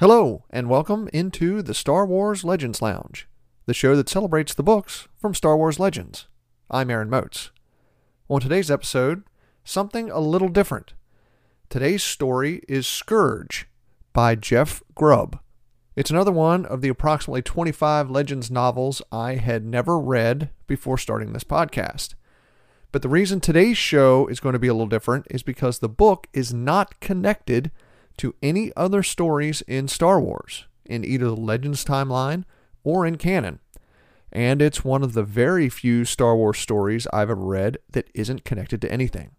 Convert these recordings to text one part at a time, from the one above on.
Hello, and welcome into the Star Wars Legends Lounge, the show that celebrates the books from Star Wars Legends. I'm Aaron Moats. On today's episode, something a little different. Today's story is Scourge by Jeff Grubb. It's another one of the approximately 25 Legends novels I had never read before starting this podcast. But the reason today's show is going to be a little different is because the book is not connected to any other stories in Star Wars, in either the Legends timeline or in canon. And it's one of the very few Star Wars stories I've ever read that isn't connected to anything.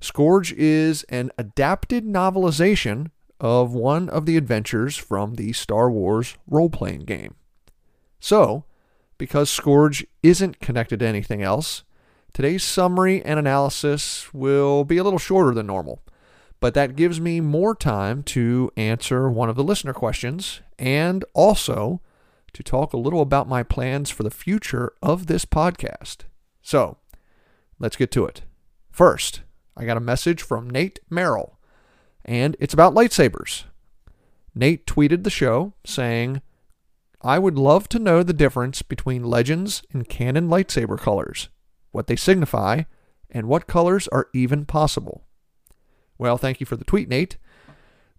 Scourge is an adapted novelization of one of the adventures from the Star Wars role playing game. So, because Scourge isn't connected to anything else, Today's summary and analysis will be a little shorter than normal, but that gives me more time to answer one of the listener questions and also to talk a little about my plans for the future of this podcast. So, let's get to it. First, I got a message from Nate Merrill, and it's about lightsabers. Nate tweeted the show saying, I would love to know the difference between Legends and canon lightsaber colors what they signify, and what colors are even possible. Well, thank you for the tweet, Nate.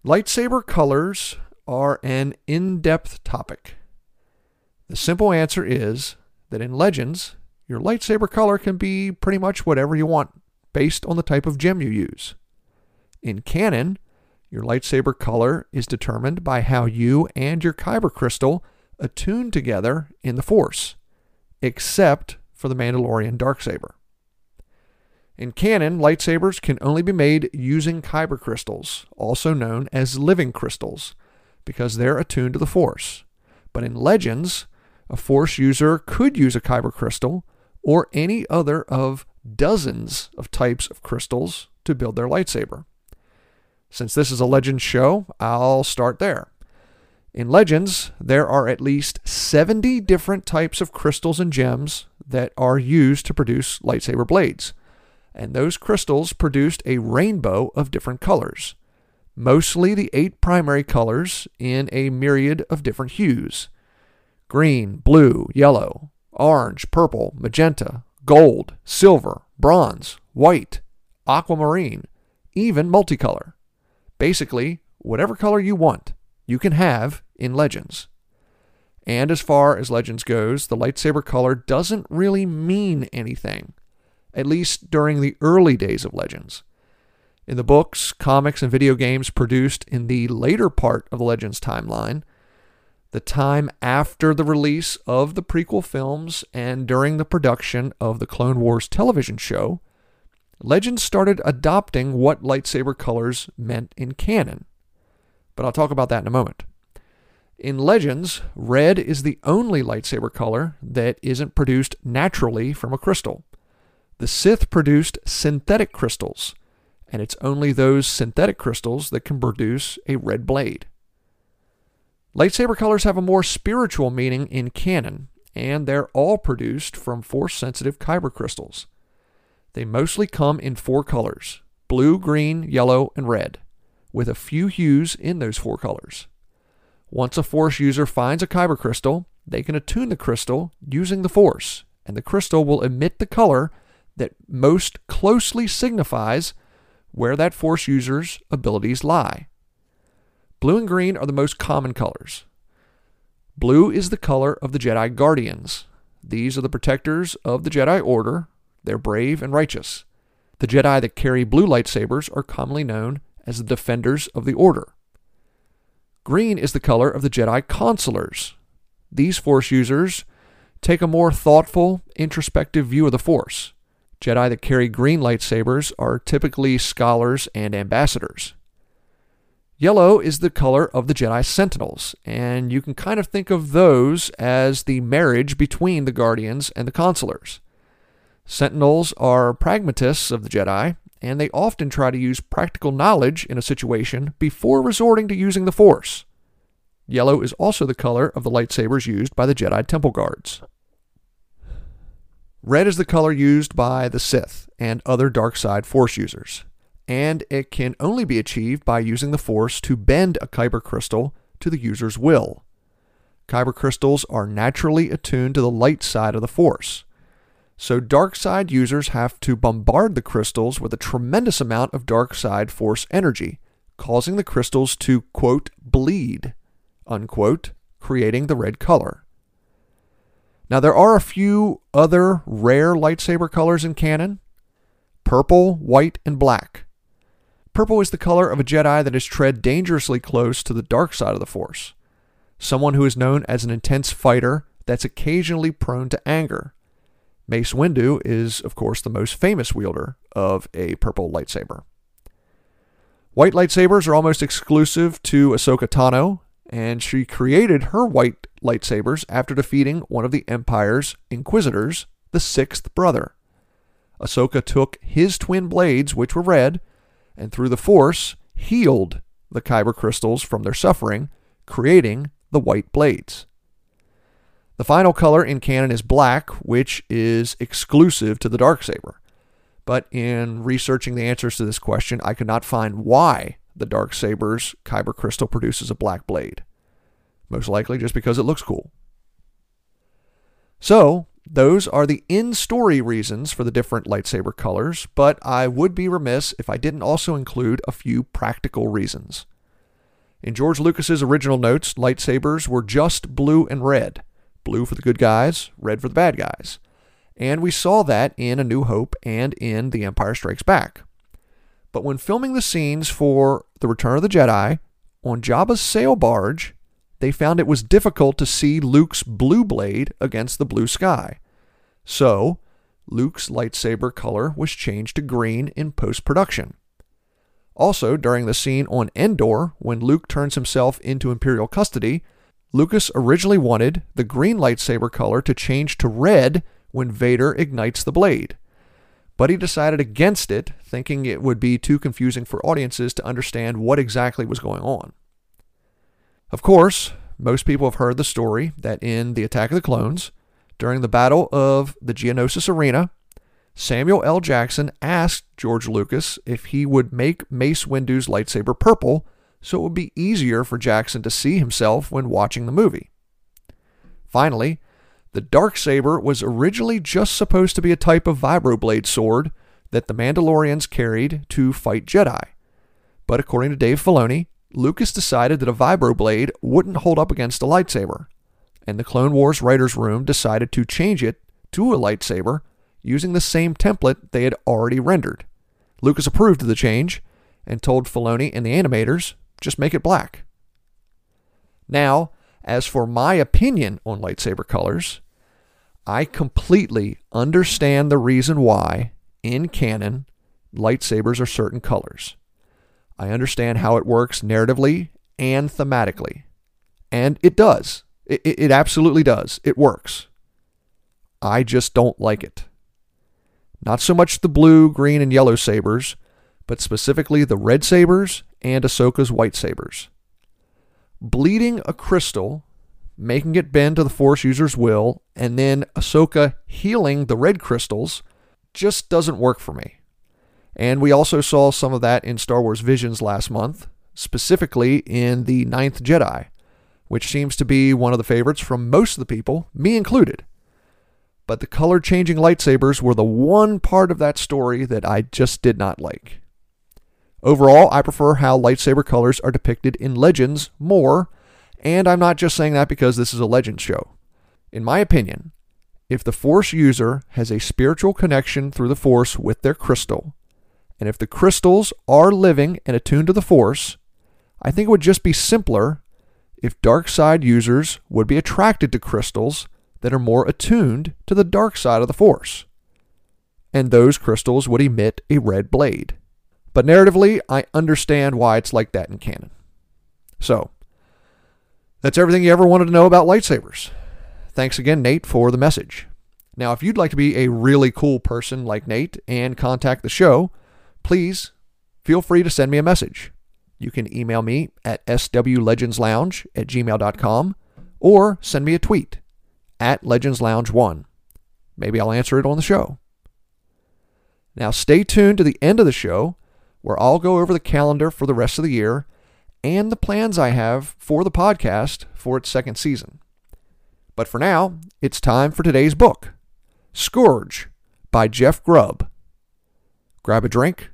Lightsaber colors are an in depth topic. The simple answer is that in Legends, your lightsaber color can be pretty much whatever you want based on the type of gem you use. In canon, your lightsaber color is determined by how you and your kyber crystal attune together in the Force, except for the Mandalorian Darksaber. In canon, lightsabers can only be made using kyber crystals, also known as living crystals, because they're attuned to the Force. But in Legends, a Force user could use a kyber crystal or any other of dozens of types of crystals to build their lightsaber. Since this is a Legends show, I'll start there. In Legends, there are at least 70 different types of crystals and gems that are used to produce lightsaber blades. And those crystals produced a rainbow of different colors, mostly the eight primary colors in a myriad of different hues green, blue, yellow, orange, purple, magenta, gold, silver, bronze, white, aquamarine, even multicolor. Basically, whatever color you want, you can have in Legends. And as far as Legends goes, the lightsaber color doesn't really mean anything, at least during the early days of Legends. In the books, comics, and video games produced in the later part of the Legends timeline, the time after the release of the prequel films and during the production of the Clone Wars television show, Legends started adopting what lightsaber colors meant in canon. But I'll talk about that in a moment. In Legends, red is the only lightsaber color that isn't produced naturally from a crystal. The Sith produced synthetic crystals, and it's only those synthetic crystals that can produce a red blade. Lightsaber colors have a more spiritual meaning in canon, and they're all produced from force sensitive kyber crystals. They mostly come in four colors blue, green, yellow, and red, with a few hues in those four colors. Once a Force user finds a Kyber crystal, they can attune the crystal using the Force, and the crystal will emit the color that most closely signifies where that Force user's abilities lie. Blue and green are the most common colors. Blue is the color of the Jedi Guardians. These are the protectors of the Jedi Order. They're brave and righteous. The Jedi that carry blue lightsabers are commonly known as the Defenders of the Order. Green is the color of the Jedi Consulars. These Force users take a more thoughtful, introspective view of the Force. Jedi that carry green lightsabers are typically scholars and ambassadors. Yellow is the color of the Jedi Sentinels, and you can kind of think of those as the marriage between the Guardians and the Consulars. Sentinels are pragmatists of the Jedi, and they often try to use practical knowledge in a situation before resorting to using the Force. Yellow is also the color of the lightsabers used by the Jedi Temple Guards. Red is the color used by the Sith and other dark side Force users, and it can only be achieved by using the Force to bend a kyber crystal to the user's will. Kyber crystals are naturally attuned to the light side of the Force. So, dark side users have to bombard the crystals with a tremendous amount of dark side Force energy, causing the crystals to, quote, bleed, unquote, creating the red color. Now, there are a few other rare lightsaber colors in canon purple, white, and black. Purple is the color of a Jedi that has tread dangerously close to the dark side of the Force. Someone who is known as an intense fighter that's occasionally prone to anger. Mace Windu is, of course, the most famous wielder of a purple lightsaber. White lightsabers are almost exclusive to Ahsoka Tano, and she created her white lightsabers after defeating one of the Empire's Inquisitors, the sixth brother. Ahsoka took his twin blades, which were red, and through the Force healed the Kyber crystals from their suffering, creating the white blades. The final color in canon is black, which is exclusive to the Darksaber. But in researching the answers to this question, I could not find why the dark saber's Kyber crystal produces a black blade. Most likely just because it looks cool. So, those are the in story reasons for the different lightsaber colors, but I would be remiss if I didn't also include a few practical reasons. In George Lucas's original notes, lightsabers were just blue and red blue for the good guys, red for the bad guys. And we saw that in A New Hope and in The Empire Strikes Back. But when filming the scenes for The Return of the Jedi, on Jabba's sail barge, they found it was difficult to see Luke's blue blade against the blue sky. So, Luke's lightsaber color was changed to green in post production. Also, during the scene on Endor, when Luke turns himself into Imperial custody, Lucas originally wanted the green lightsaber color to change to red when Vader ignites the blade. But he decided against it, thinking it would be too confusing for audiences to understand what exactly was going on. Of course, most people have heard the story that in The Attack of the Clones, during the Battle of the Geonosis Arena, Samuel L. Jackson asked George Lucas if he would make Mace Windu's lightsaber purple so it would be easier for Jackson to see himself when watching the movie. Finally, the dark saber was originally just supposed to be a type of vibroblade sword that the Mandalorians carried to fight Jedi. But according to Dave Filoni, Lucas decided that a vibroblade wouldn't hold up against a lightsaber, and the Clone Wars writers' room decided to change it to a lightsaber using the same template they had already rendered. Lucas approved of the change and told Filoni and the animators just make it black. Now, as for my opinion on lightsaber colors, I completely understand the reason why, in canon, lightsabers are certain colors. I understand how it works narratively and thematically. And it does. It, it, absolutely does. It works. I just don't like it. Not so much the blue, green, and yellow sabers, but specifically the red sabers and Ahsoka's white sabers. Bleeding a crystal, making it bend to the Force user's will, and then Ahsoka healing the red crystals just doesn't work for me. And we also saw some of that in Star Wars Visions last month, specifically in The Ninth Jedi, which seems to be one of the favorites from most of the people, me included. But the color changing lightsabers were the one part of that story that I just did not like. Overall, I prefer how lightsaber colors are depicted in Legends more, and I'm not just saying that because this is a Legends show. In my opinion, if the Force user has a spiritual connection through the Force with their crystal, and if the crystals are living and attuned to the Force, I think it would just be simpler if dark side users would be attracted to crystals that are more attuned to the dark side of the Force. And those crystals would emit a red blade. But narratively, I understand why it's like that in canon. So, that's everything you ever wanted to know about lightsabers. Thanks again, Nate, for the message. Now, if you'd like to be a really cool person like Nate and contact the show, please feel free to send me a message. You can email me at swlegendslounge at gmail.com or send me a tweet at legendslounge1. Maybe I'll answer it on the show. Now, stay tuned to the end of the show where I'll go over the calendar for the rest of the year and the plans I have for the podcast for its second season. But for now, it's time for today's book Scourge by Jeff Grubb. Grab a drink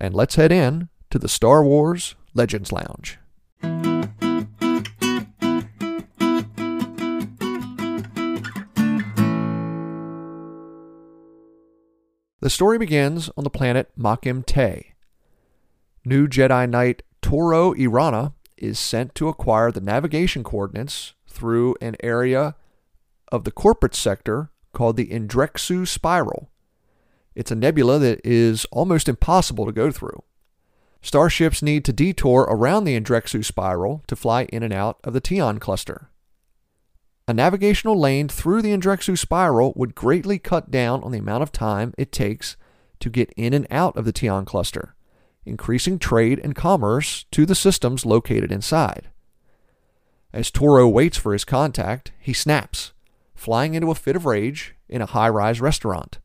and let's head in to the Star Wars Legends Lounge. The story begins on the planet Makem Te. New Jedi Knight Toro Irana is sent to acquire the navigation coordinates through an area of the corporate sector called the Endrexu Spiral. It's a nebula that is almost impossible to go through. Starships need to detour around the Endrexu Spiral to fly in and out of the Tion cluster. A navigational lane through the Endrexu Spiral would greatly cut down on the amount of time it takes to get in and out of the Tion cluster, increasing trade and commerce to the systems located inside. As Toro waits for his contact, he snaps, flying into a fit of rage in a high rise restaurant.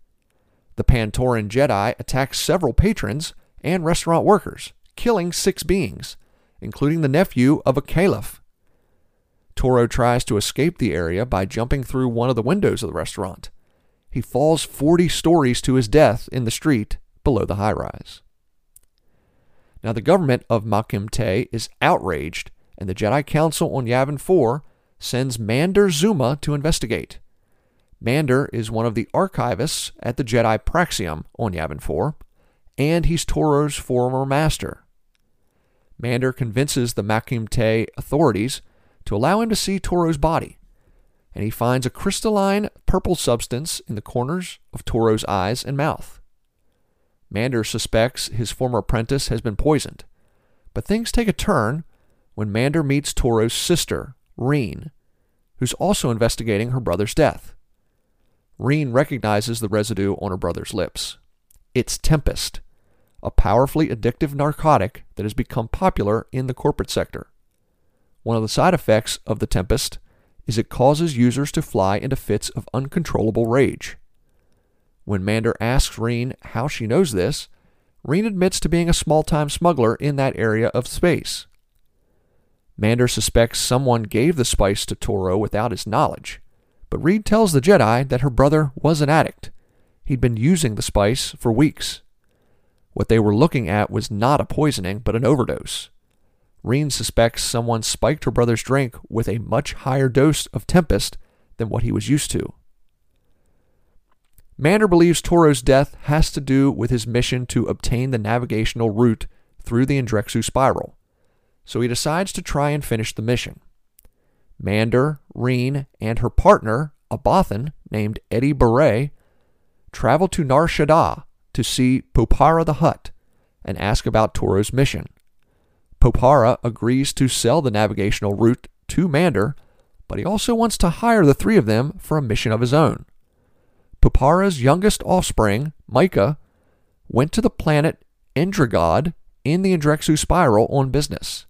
The Pantoran Jedi attacks several patrons and restaurant workers, killing six beings, including the nephew of a caliph. Toro tries to escape the area by jumping through one of the windows of the restaurant. He falls 40 stories to his death in the street below the high rise. Now, the government of Makem Te is outraged, and the Jedi Council on Yavin 4 sends Mander Zuma to investigate. Mander is one of the archivists at the Jedi Praxeum on Yavin 4, and he's Toro's former master. Mander convinces the Makem Te authorities to allow him to see Toro's body, and he finds a crystalline purple substance in the corners of Toro's eyes and mouth. Mander suspects his former apprentice has been poisoned, but things take a turn when Mander meets Toro's sister, Reen, who's also investigating her brother's death. Reen recognizes the residue on her brother's lips. It's Tempest, a powerfully addictive narcotic that has become popular in the corporate sector. One of the side effects of the Tempest is it causes users to fly into fits of uncontrollable rage. When Mander asks Reen how she knows this, Reen admits to being a small time smuggler in that area of space. Mander suspects someone gave the spice to Toro without his knowledge, but Reen tells the Jedi that her brother was an addict. He'd been using the spice for weeks. What they were looking at was not a poisoning, but an overdose. Reen suspects someone spiked her brother's drink with a much higher dose of Tempest than what he was used to. Mander believes Toro's death has to do with his mission to obtain the navigational route through the Endrexu spiral, so he decides to try and finish the mission. Mander, Reen, and her partner, a Bothan named Eddie Beret, travel to Nar Shaddaa to see Popara the Hutt and ask about Toro's mission. Popara agrees to sell the navigational route to Mander, but he also wants to hire the three of them for a mission of his own. Popara's youngest offspring, Micah, went to the planet Endregaad in the Endrexu spiral on business.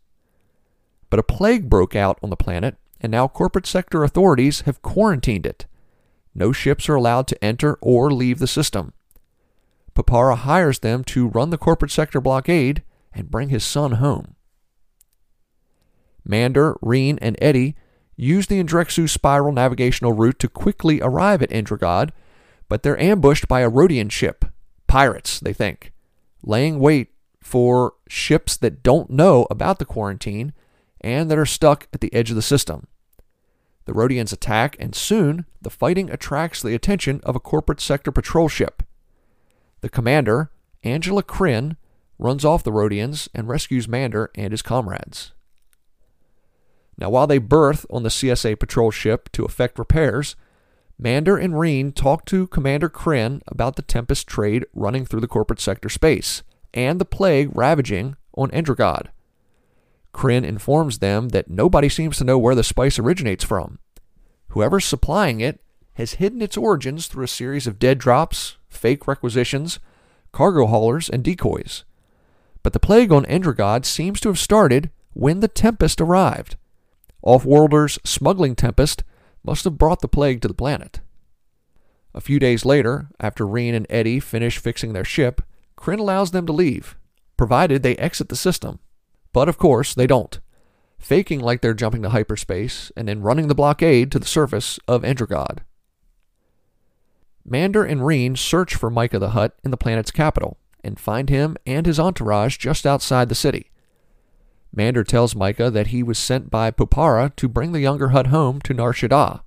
But a plague broke out on the planet, and now corporate sector authorities have quarantined it. No ships are allowed to enter or leave the system. Popara hires them to run the corporate sector blockade and bring his son home. Mander, Reen, and Eddie use the Endrexu spiral navigational route to quickly arrive at Endregaad, but they're ambushed by a Rodian ship. Pirates, they think, laying wait for ships that don't know about the quarantine and that are stuck at the edge of the system. The Rodians attack, and soon the fighting attracts the attention of a corporate sector patrol ship. The commander, Angela Kryn, runs off the Rodians and rescues Mander and his comrades. Now, while they berth on the CSA patrol ship to effect repairs, Mander and Reen talk to Commander Kryn about the Tempest trade running through the corporate sector space and the plague ravaging on Endregaad. Kryn informs them that nobody seems to know where the spice originates from. Whoever's supplying it has hidden its origins through a series of dead drops, fake requisitions, cargo haulers, and decoys. But the plague on Endregaad seems to have started when the Tempest arrived. Offworlders' smuggling tempest must have brought the plague to the planet. A few days later, after Reen and Eddie finish fixing their ship, Kryn allows them to leave, provided they exit the system. But of course, they don't, faking like they're jumping to hyperspace and then running the blockade to the surface of Endregaad. Mander and Reen search for Micah the Hutt in the planet's capital and find him and his entourage just outside the city. Mander tells Micah that he was sent by Popara to bring the younger Hutt home to Nar Shaddaa.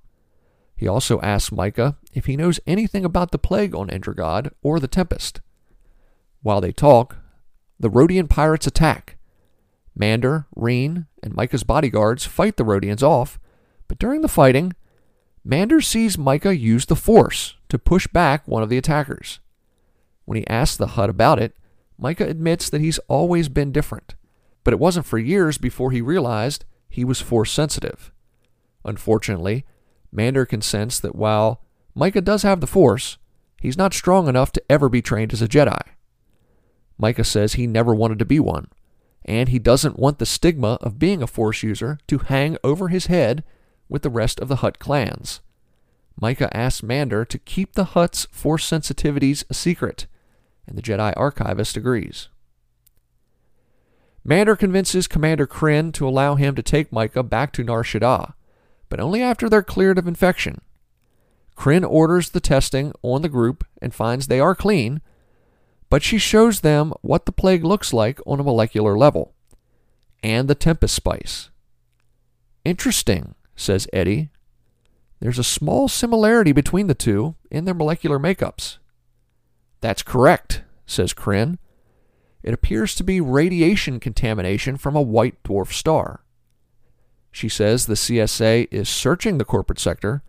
He also asks Micah if he knows anything about the plague on Endregaad or the Tempest. While they talk, the Rodian pirates attack. Mander, Reen, and Micah's bodyguards fight the Rodians off, but during the fighting, Mander sees Micah use the Force to push back one of the attackers. When he asks the Hutt about it, Micah admits that he's always been different, but it wasn't for years before he realized he was Force sensitive. Unfortunately, Mander can sense that while Micah does have the Force, he's not strong enough to ever be trained as a Jedi. Micah says he never wanted to be one, and he doesn't want the stigma of being a Force user to hang over his head with the rest of the Hutt clans. Micah asks Mander to keep the Hutt's Force sensitivities a secret, and the Jedi archivist agrees. Mander convinces Commander Kryn to allow him to take Micah back to Nar Shaddaa, but only after they're cleared of infection. Kryn orders the testing on the group and finds they are clean, but she shows them what the plague looks like on a molecular level and the Tempest spice. Interesting, says Eddie. There's a small similarity between the two in their molecular makeups. That's correct, says Kryn. It appears to be radiation contamination from a white dwarf star. She says the CSA is searching the corporate sector,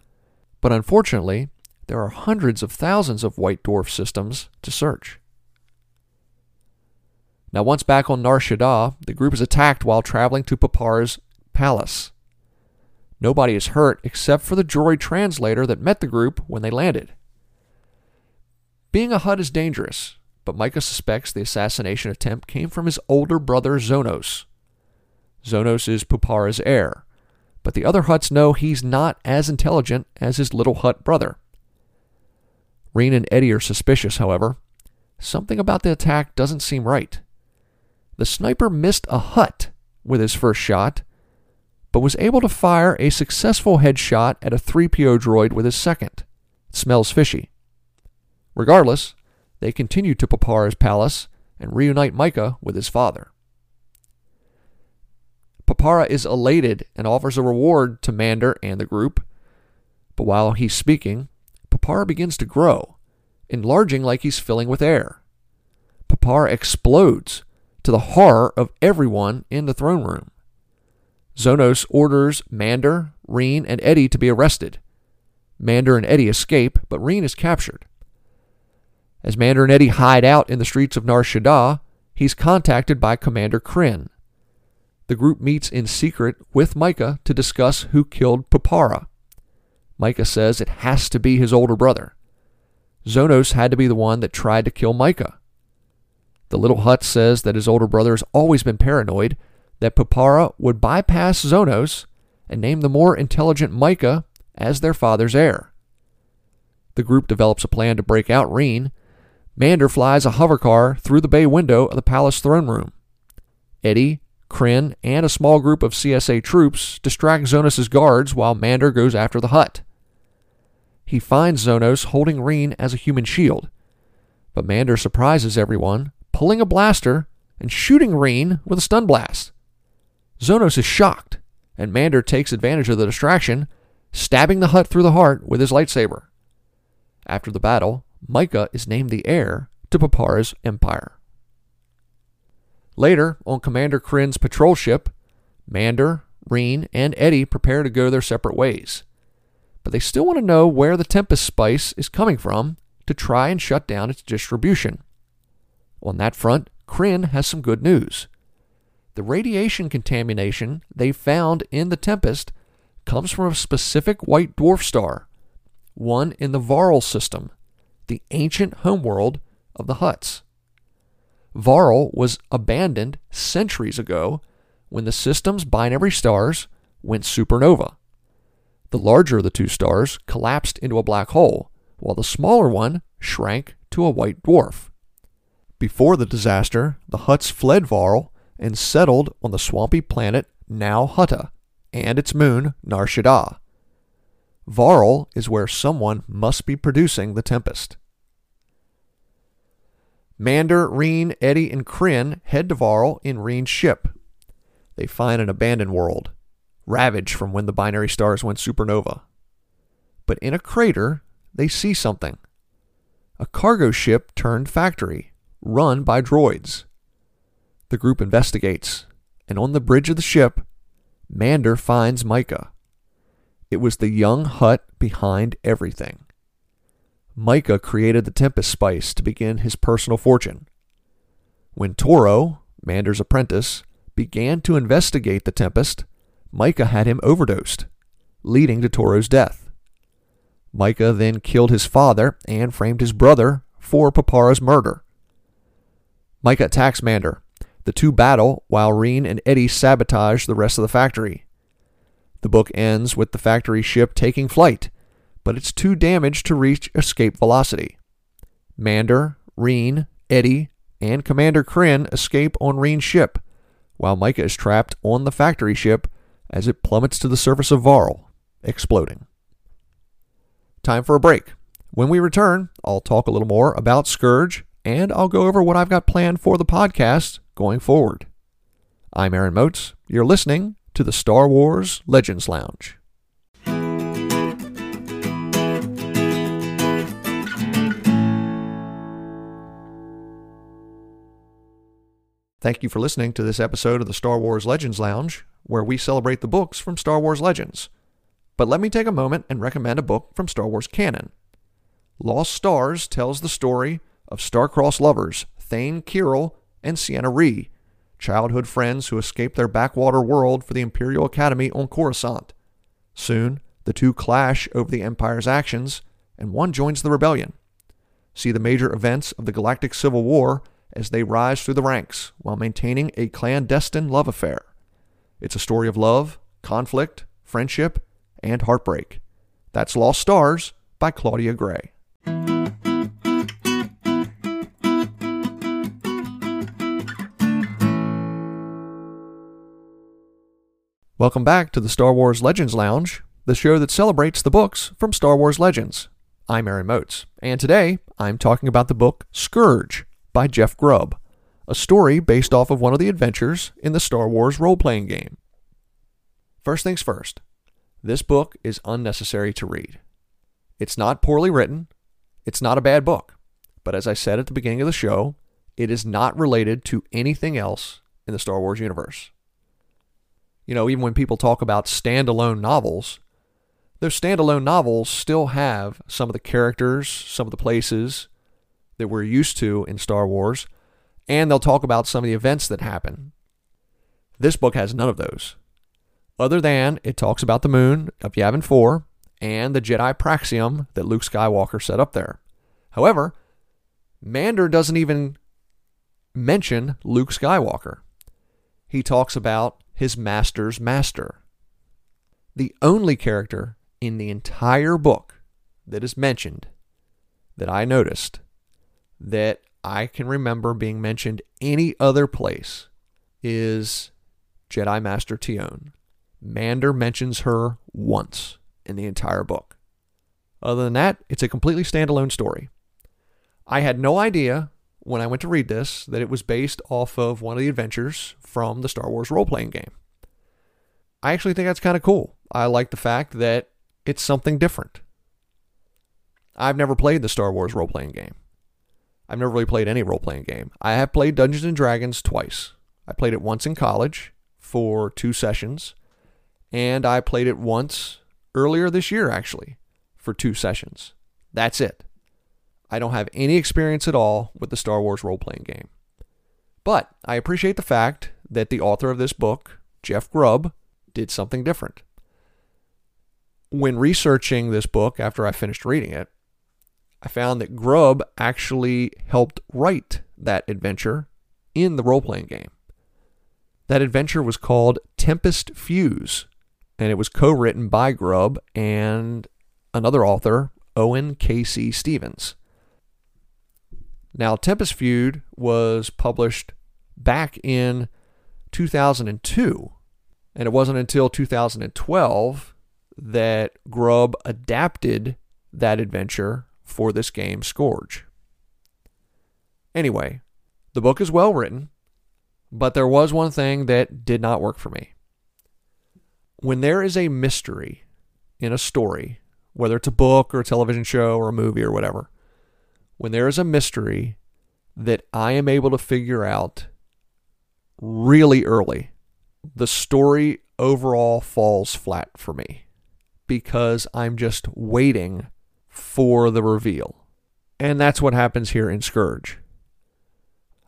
but unfortunately, there are hundreds of thousands of white dwarf systems to search. Now, once back on Nar Shaddaa, the group is attacked while traveling to Popara's palace. Nobody is hurt except for the droid translator that met the group when they landed. Being a Hutt is dangerous, but Micah suspects the assassination attempt came from his older brother Zonos. Zonos is Popara's heir, but the other Hutts know he's not as intelligent as his little Hutt brother. Reen and Eddie are suspicious, however. Something about the attack doesn't seem right. The sniper missed a Hutt with his first shot, but was able to fire a successful headshot at a 3PO droid with his second. It smells fishy. Regardless, they continue to Popara's palace and reunite Micah with his father. Popara is elated and offers a reward to Mander and the group, but while he's speaking, Popara begins to grow, enlarging like he's filling with air. Popara explodes, to the horror of everyone in the throne room. Zonos orders Mander, Reen, and Eddie to be arrested. Mander and Eddie escape, but Reen is captured. As Eddie hide out in the streets of Nar Shaddaa, he's contacted by Commander Kryn. The group meets in secret with Micah to discuss who killed Popara. Micah says it has to be his older brother. Zonos had to be the one that tried to kill Micah. The little Hutt says that his older brother has always been paranoid that Popara would bypass Zonos and name the more intelligent Micah as their father's heir. The group develops a plan to break out Reen. Mander flies a hovercar through the bay window of the palace throne room. Eddie, Kryn, and a small group of CSA troops distract Zonos' guards while Mander goes after the Hutt. He finds Zonos holding Reen as a human shield, but Mander surprises everyone pulling a blaster and shooting Reen with a stun blast. Zonos is shocked, and Mander takes advantage of the distraction, stabbing the Hutt through the heart with his lightsaber. After the battle, Micah is named the heir to Popara's empire. Later, on Commander Kryn's patrol ship, Mander, Reen, and Eddie prepare to go their separate ways. But they still want to know where the Tempest spice is coming from to try and shut down its distribution. On that front, Kryn has some good news. The radiation contamination they found in the Tempest comes from a specific white dwarf star, one in the Varl system, the ancient homeworld of the Hutts. Varl was abandoned centuries ago when the system's binary stars went supernova. The larger of the two stars collapsed into a black hole, while the smaller one shrank to a white dwarf. Before the disaster, the Hutts fled Varl and settled on the swampy planet Nal Hutta and its moon Nar Shaddaa. Varl is where someone must be producing the Tempest. Mander, Reen, Eddie, and Kryn head to Varl in Reen's ship. They find an abandoned world, ravaged from when the binary stars went supernova. But in a crater, they see something a cargo ship turned factory, run by droids. The group investigates, and on the bridge of the ship, Mander finds Micah. It was the young Hutt behind everything. Micah created the Tempest Spice to begin his personal fortune. When Toro, Mander's apprentice, began to investigate the Tempest, Micah had him overdosed, leading to Toro's death. Micah then killed his father and framed his brother for Popara's murder. Micah attacks Mander. The two battle while Reen and Eddie sabotage the rest of the factory. The book ends with the factory ship taking flight, but it's too damaged to reach escape velocity. Mander, Reen, Eddie, and Commander Kryn escape on Reen's ship, while Micah is trapped on the factory ship as it plummets to the surface of Varl, exploding. Time for a break. When we return, I'll talk a little more about Scourge and I'll go over what I've got planned for the podcast going forward. I'm Aaron Moats. You're listening to the Star Wars Legends Lounge. Thank you for listening to this episode of the Star Wars Legends Lounge, where we celebrate the books from Star Wars Legends. But let me take a moment and recommend a book from Star Wars canon. Lost Stars tells the story of star-crossed lovers Thane Kyrell and Ciena Ree, childhood friends who escape their backwater world for the Imperial Academy on Coruscant. Soon, the two clash over the Empire's actions, and one joins the rebellion. See the major events of the Galactic Civil War as they rise through the ranks while maintaining a clandestine love affair. It's a story of love, conflict, friendship, and heartbreak. That's Lost Stars by Claudia Gray. Welcome back to the Star Wars Legends Lounge, the show that celebrates the books from Star Wars Legends. I'm Aaron Moats, and today I'm talking about the book Scourge by Jeff Grubb, a story based off of one of the adventures in the Star Wars role playing game. First things first, this book is unnecessary to read. It's not poorly written, it's not a bad book, but as I said at the beginning of the show, it is not related to anything else in the Star Wars universe. You know, even when people talk about standalone novels, those standalone novels still have some of the characters, some of the places that we're used to in Star Wars, and they'll talk about some of the events that happen. This book has none of those, other than it talks about the moon of Yavin 4 and the Jedi Praxeum that Luke Skywalker set up there. However, Mander doesn't even mention Luke Skywalker. He talks about his master's master. The only character in the entire book that is mentioned that I noticed that I can remember being mentioned any other place is Jedi Master Tionne. Mander mentions her once in the entire book. Other than that, it's a completely standalone story. I had no idea when I went to read this that it was based off of one of the adventures from the Star Wars role playing game. I actually think that's kind of cool. I like the fact that it's something different. I've never played the Star Wars role playing game. I've never really played any role playing game. I have played Dungeons and Dragons twice. I played it once in college for two sessions, and I played it once earlier this year, actually, for two sessions. That's it. I don't have any experience at all with the Star Wars role playing game. But I appreciate the fact that the author of this book, Jeff Grubb, did something different. When researching this book after I finished reading it, I found that Grubb actually helped write that adventure in the role playing game. That adventure was called Tempest Feud, and it was co written by Grubb and another author, Owen K.C. Stephens. Now, Tempest Feud was published back in 2002. And it wasn't until 2012 that Grubb adapted that adventure for this game, Scourge. Anyway, the book is well written, but there was one thing that did not work for me. When there is a mystery in a story, whether it's a book or a television show or a movie or whatever, when there is a mystery that I am able to figure out really early, the story overall falls flat for me because I'm just waiting for the reveal. And that's what happens here in Scourge.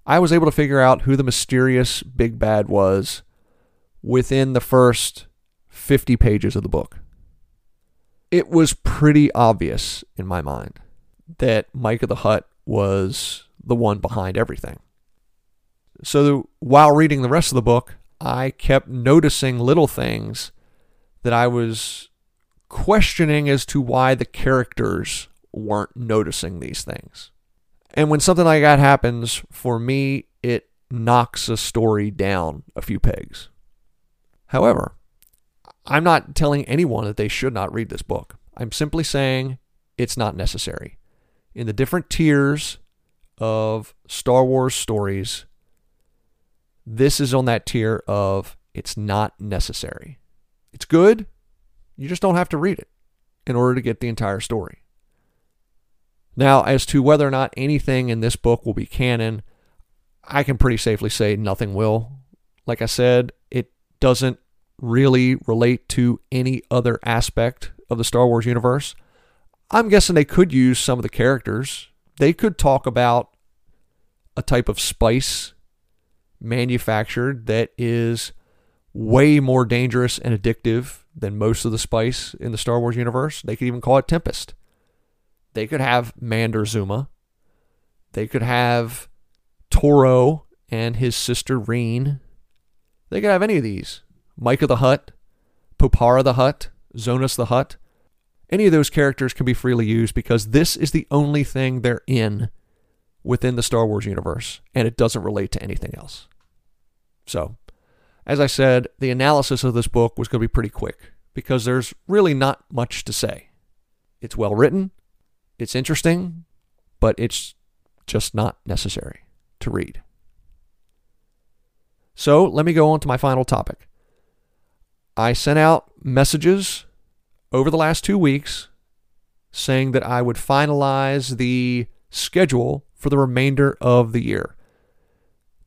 I was able to figure out who the mysterious big bad was within the first 50 pages of the book. It was pretty obvious in my mind that Micah the Hutt was the one behind everything. So while reading the rest of the book, I kept noticing little things that I was questioning as to why the characters weren't noticing these things. And when something like that happens, for me, it knocks a story down a few pegs. However, I'm not telling anyone that they should not read this book. I'm simply saying it's not necessary. In the different tiers of Star Wars stories, this is on that tier of it's not necessary. It's good. You just don't have to read it in order to get the entire story. Now, as to whether or not anything in this book will be canon, I can pretty safely say nothing will. Like I said, it doesn't really relate to any other aspect of the Star Wars universe. I'm guessing they could use some of the characters. They could talk about a type of spice manufactured that is way more dangerous and addictive than most of the spice in the Star Wars universe. They could even call it Tempest. They could have Mander Zuma. They could have Toro and his sister Reen. They could have any of these. Micah the Hutt, Popara the Hutt, Zonos the Hutt. Any of those characters can be freely used because this is the only thing they're in within the Star Wars universe, and it doesn't relate to anything else. So, as I said, the analysis of this book was going to be pretty quick because there's really not much to say. It's well written, it's interesting, but it's just not necessary to read. So, let me go on to my final topic. I sent out messages over the last two weeks saying that I would finalize the schedule for the remainder of the year.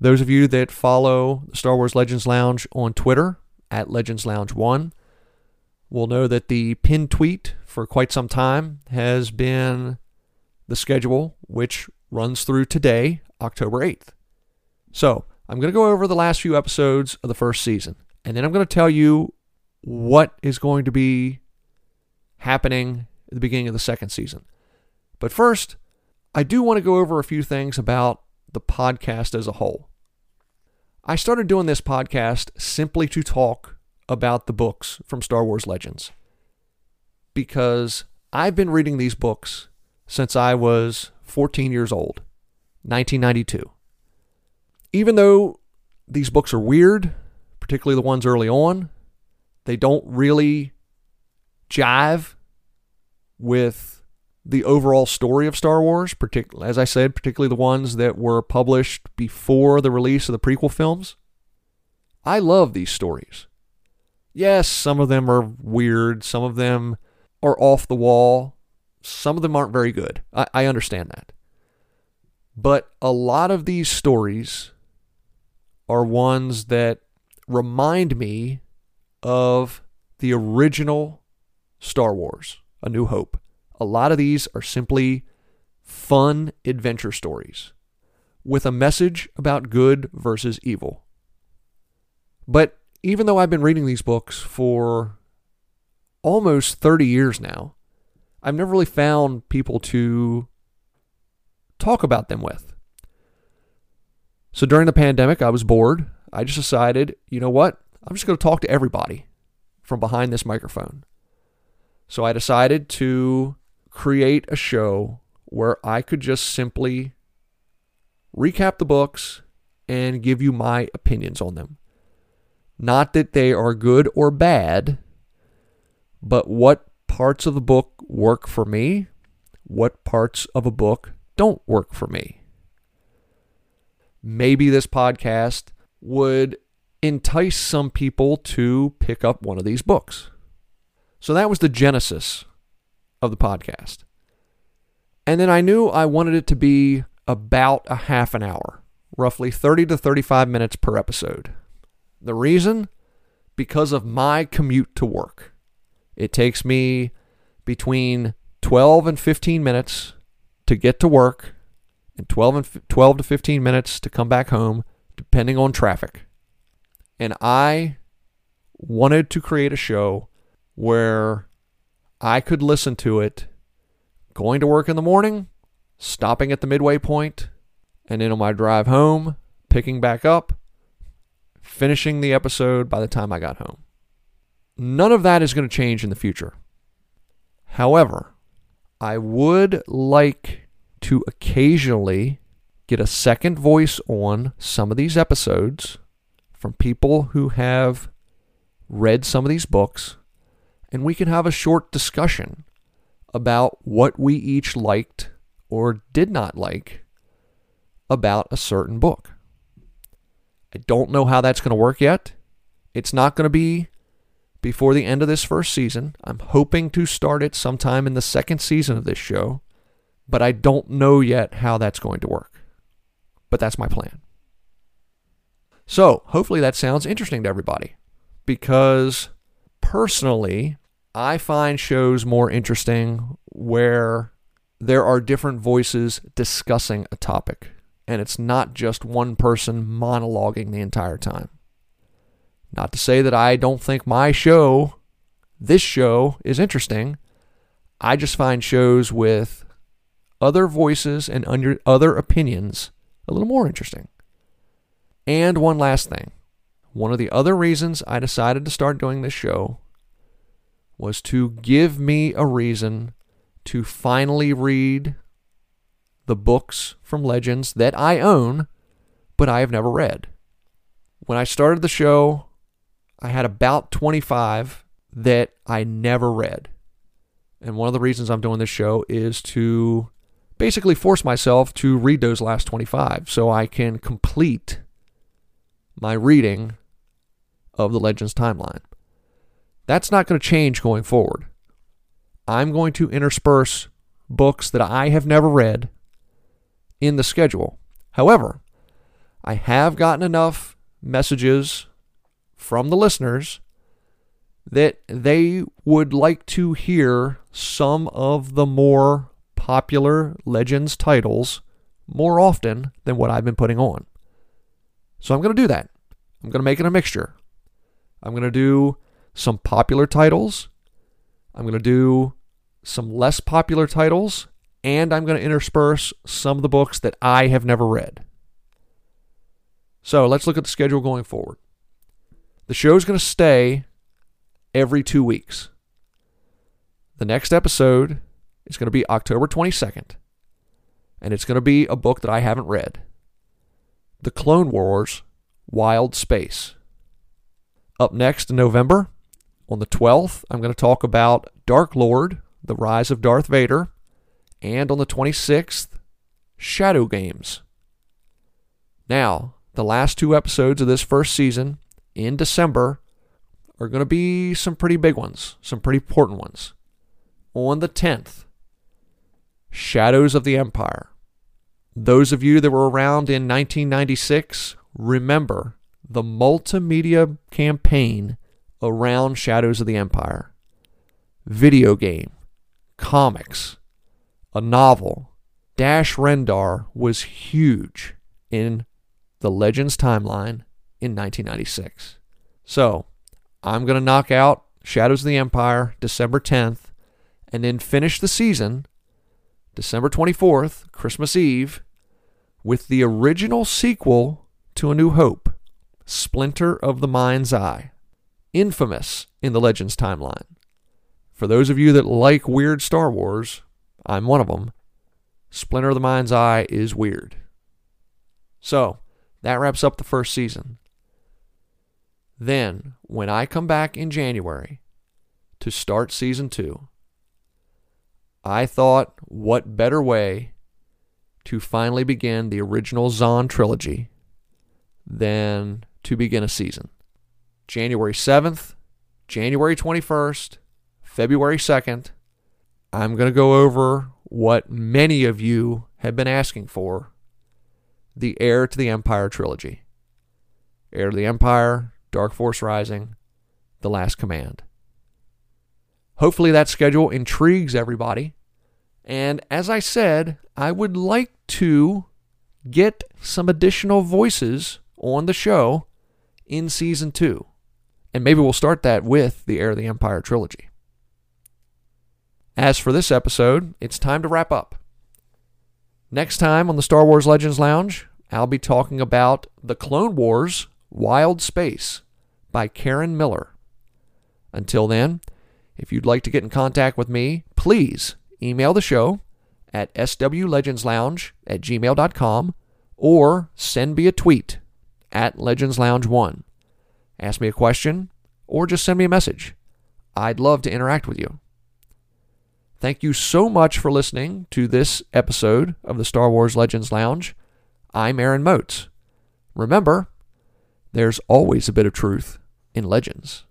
Those of you that follow Star Wars Legends Lounge on Twitter at Legends Lounge 1 will know that the pinned tweet for quite some time has been the schedule, which runs through today, October 8th. So I'm going to go over the last few episodes of the first season, and then I'm going to tell you what is going to be happening at the beginning of the second season. But first, I do want to go over a few things about the podcast as a whole. I started doing this podcast simply to talk about the books from Star Wars Legends because I've been reading these books since I was 14 years old, 1992. Even though these books are weird, particularly the ones early on, they don't really jive with the overall story of Star Wars, particularly as I said, particularly the ones that were published before the release of the prequel films. I love these stories. Yes, some of them are weird, some of them are off the wall, some of them aren't very good. I, I understand that. But a lot of these stories are ones that remind me of the original Star Wars, A New Hope. A lot of these are simply fun adventure stories with a message about good versus evil. But even though I've been reading these books for almost 30 years now, I've never really found people to talk about them with. So during the pandemic, I was bored. I just decided, you know what? I'm just going to talk to everybody from behind this microphone. So I decided to create a show where I could just simply recap the books and give you my opinions on them. Not that they are good or bad, but what parts of the book work for me, what parts of a book don't work for me. Maybe this podcast would entice some people to pick up one of these books. So that was the genesis of the podcast. And then I knew I wanted it to be about a half an hour, roughly 30 to 35 minutes per episode. The reason? Because of my commute to work. It takes me between 12 and 15 minutes to get to work and 12 and 12 to 15 minutes to come back home depending on traffic. And I wanted to create a show where I could listen to it going to work in the morning, stopping at the midway point, and then on my drive home, picking back up, finishing the episode by the time I got home. None of that is going to change in the future. However, I would like to occasionally get a second voice on some of these episodes from people who have read some of these books, and we can have a short discussion about what we each liked or did not like about a certain book. I don't know how that's going to work yet. It's not going to be before the end of this first season. I'm hoping to start it sometime in the second season of this show, but I don't know yet how that's going to work. But that's my plan. So, hopefully, that sounds interesting to everybody because personally, I find shows more interesting where there are different voices discussing a topic and it's not just one person monologuing the entire time. Not to say that I don't think my show, this show, is interesting. I just find shows with other voices and under other opinions a little more interesting. And one last thing. One of the other reasons I decided to start doing this show was to give me a reason to finally read the books from Legends that I own, but I have never read. When I started the show, I had about 25 that I never read. And one of the reasons I'm doing this show is to basically force myself to read those last 25 so I can complete my reading of the Legends timeline. That's not going to change going forward. I'm going to intersperse books that I have never read in the schedule. However, I have gotten enough messages from the listeners that they would like to hear some of the more popular Legends titles more often than what I've been putting on. So I'm going to do that. I'm going to make it a mixture. I'm going to do some popular titles. I'm going to do some less popular titles and I'm going to intersperse some of the books that I have never read. So let's look at the schedule going forward. The show is going to stay every two weeks. The next episode is going to be October 22nd, and it's going to be a book that I haven't read The Clone Wars Wild Space. Up next in November, on the 12th, I'm going to talk about Dark Lord, The Rise of Darth Vader and on the 26th, Shadow Games. Now, the last two episodes of this first season in December are going to be some pretty big ones, some pretty important ones. On the 10th, Shadows of the Empire. Those of you that were around in 1996 remember the multimedia campaign around Shadows of the Empire. Video game, comics, a novel, Dash Rendar was huge in the Legends timeline in 1996. So I'm going to knock out Shadows of the Empire December 10th and then finish the season December 24th, Christmas Eve, with the original sequel to A New Hope, Splinter of the Mind's Eye, infamous in the Legends timeline. For those of you that like weird Star Wars, I'm one of them. Splinter of the Mind's Eye is weird. So, that wraps up the first season. Then, when I come back in January to start season two, I thought, what better way to finally begin the original Zahn trilogy than to begin a season? January 7th, January 21st, February 2nd, I'm going to go over what many of you have been asking for the Heir to the Empire trilogy. Heir to the Empire, Dark Force Rising, The Last Command. Hopefully, that schedule intrigues everybody. And as I said, I would like to get some additional voices on the show in season two. And maybe we'll start that with the Heir of the Empire trilogy. As for this episode, it's time to wrap up. Next time on the Star Wars Legends Lounge, I'll be talking about The Clone Wars Wild Space by Karen Miller. Until then, if you'd like to get in contact with me, please email the show at swlegendslounge at gmail.com or send me a tweet at legendslounge1. Ask me a question or just send me a message. I'd love to interact with you. Thank you so much for listening to this episode of the Star Wars Legends Lounge. I'm Aaron Moats. Remember, there's always a bit of truth in legends.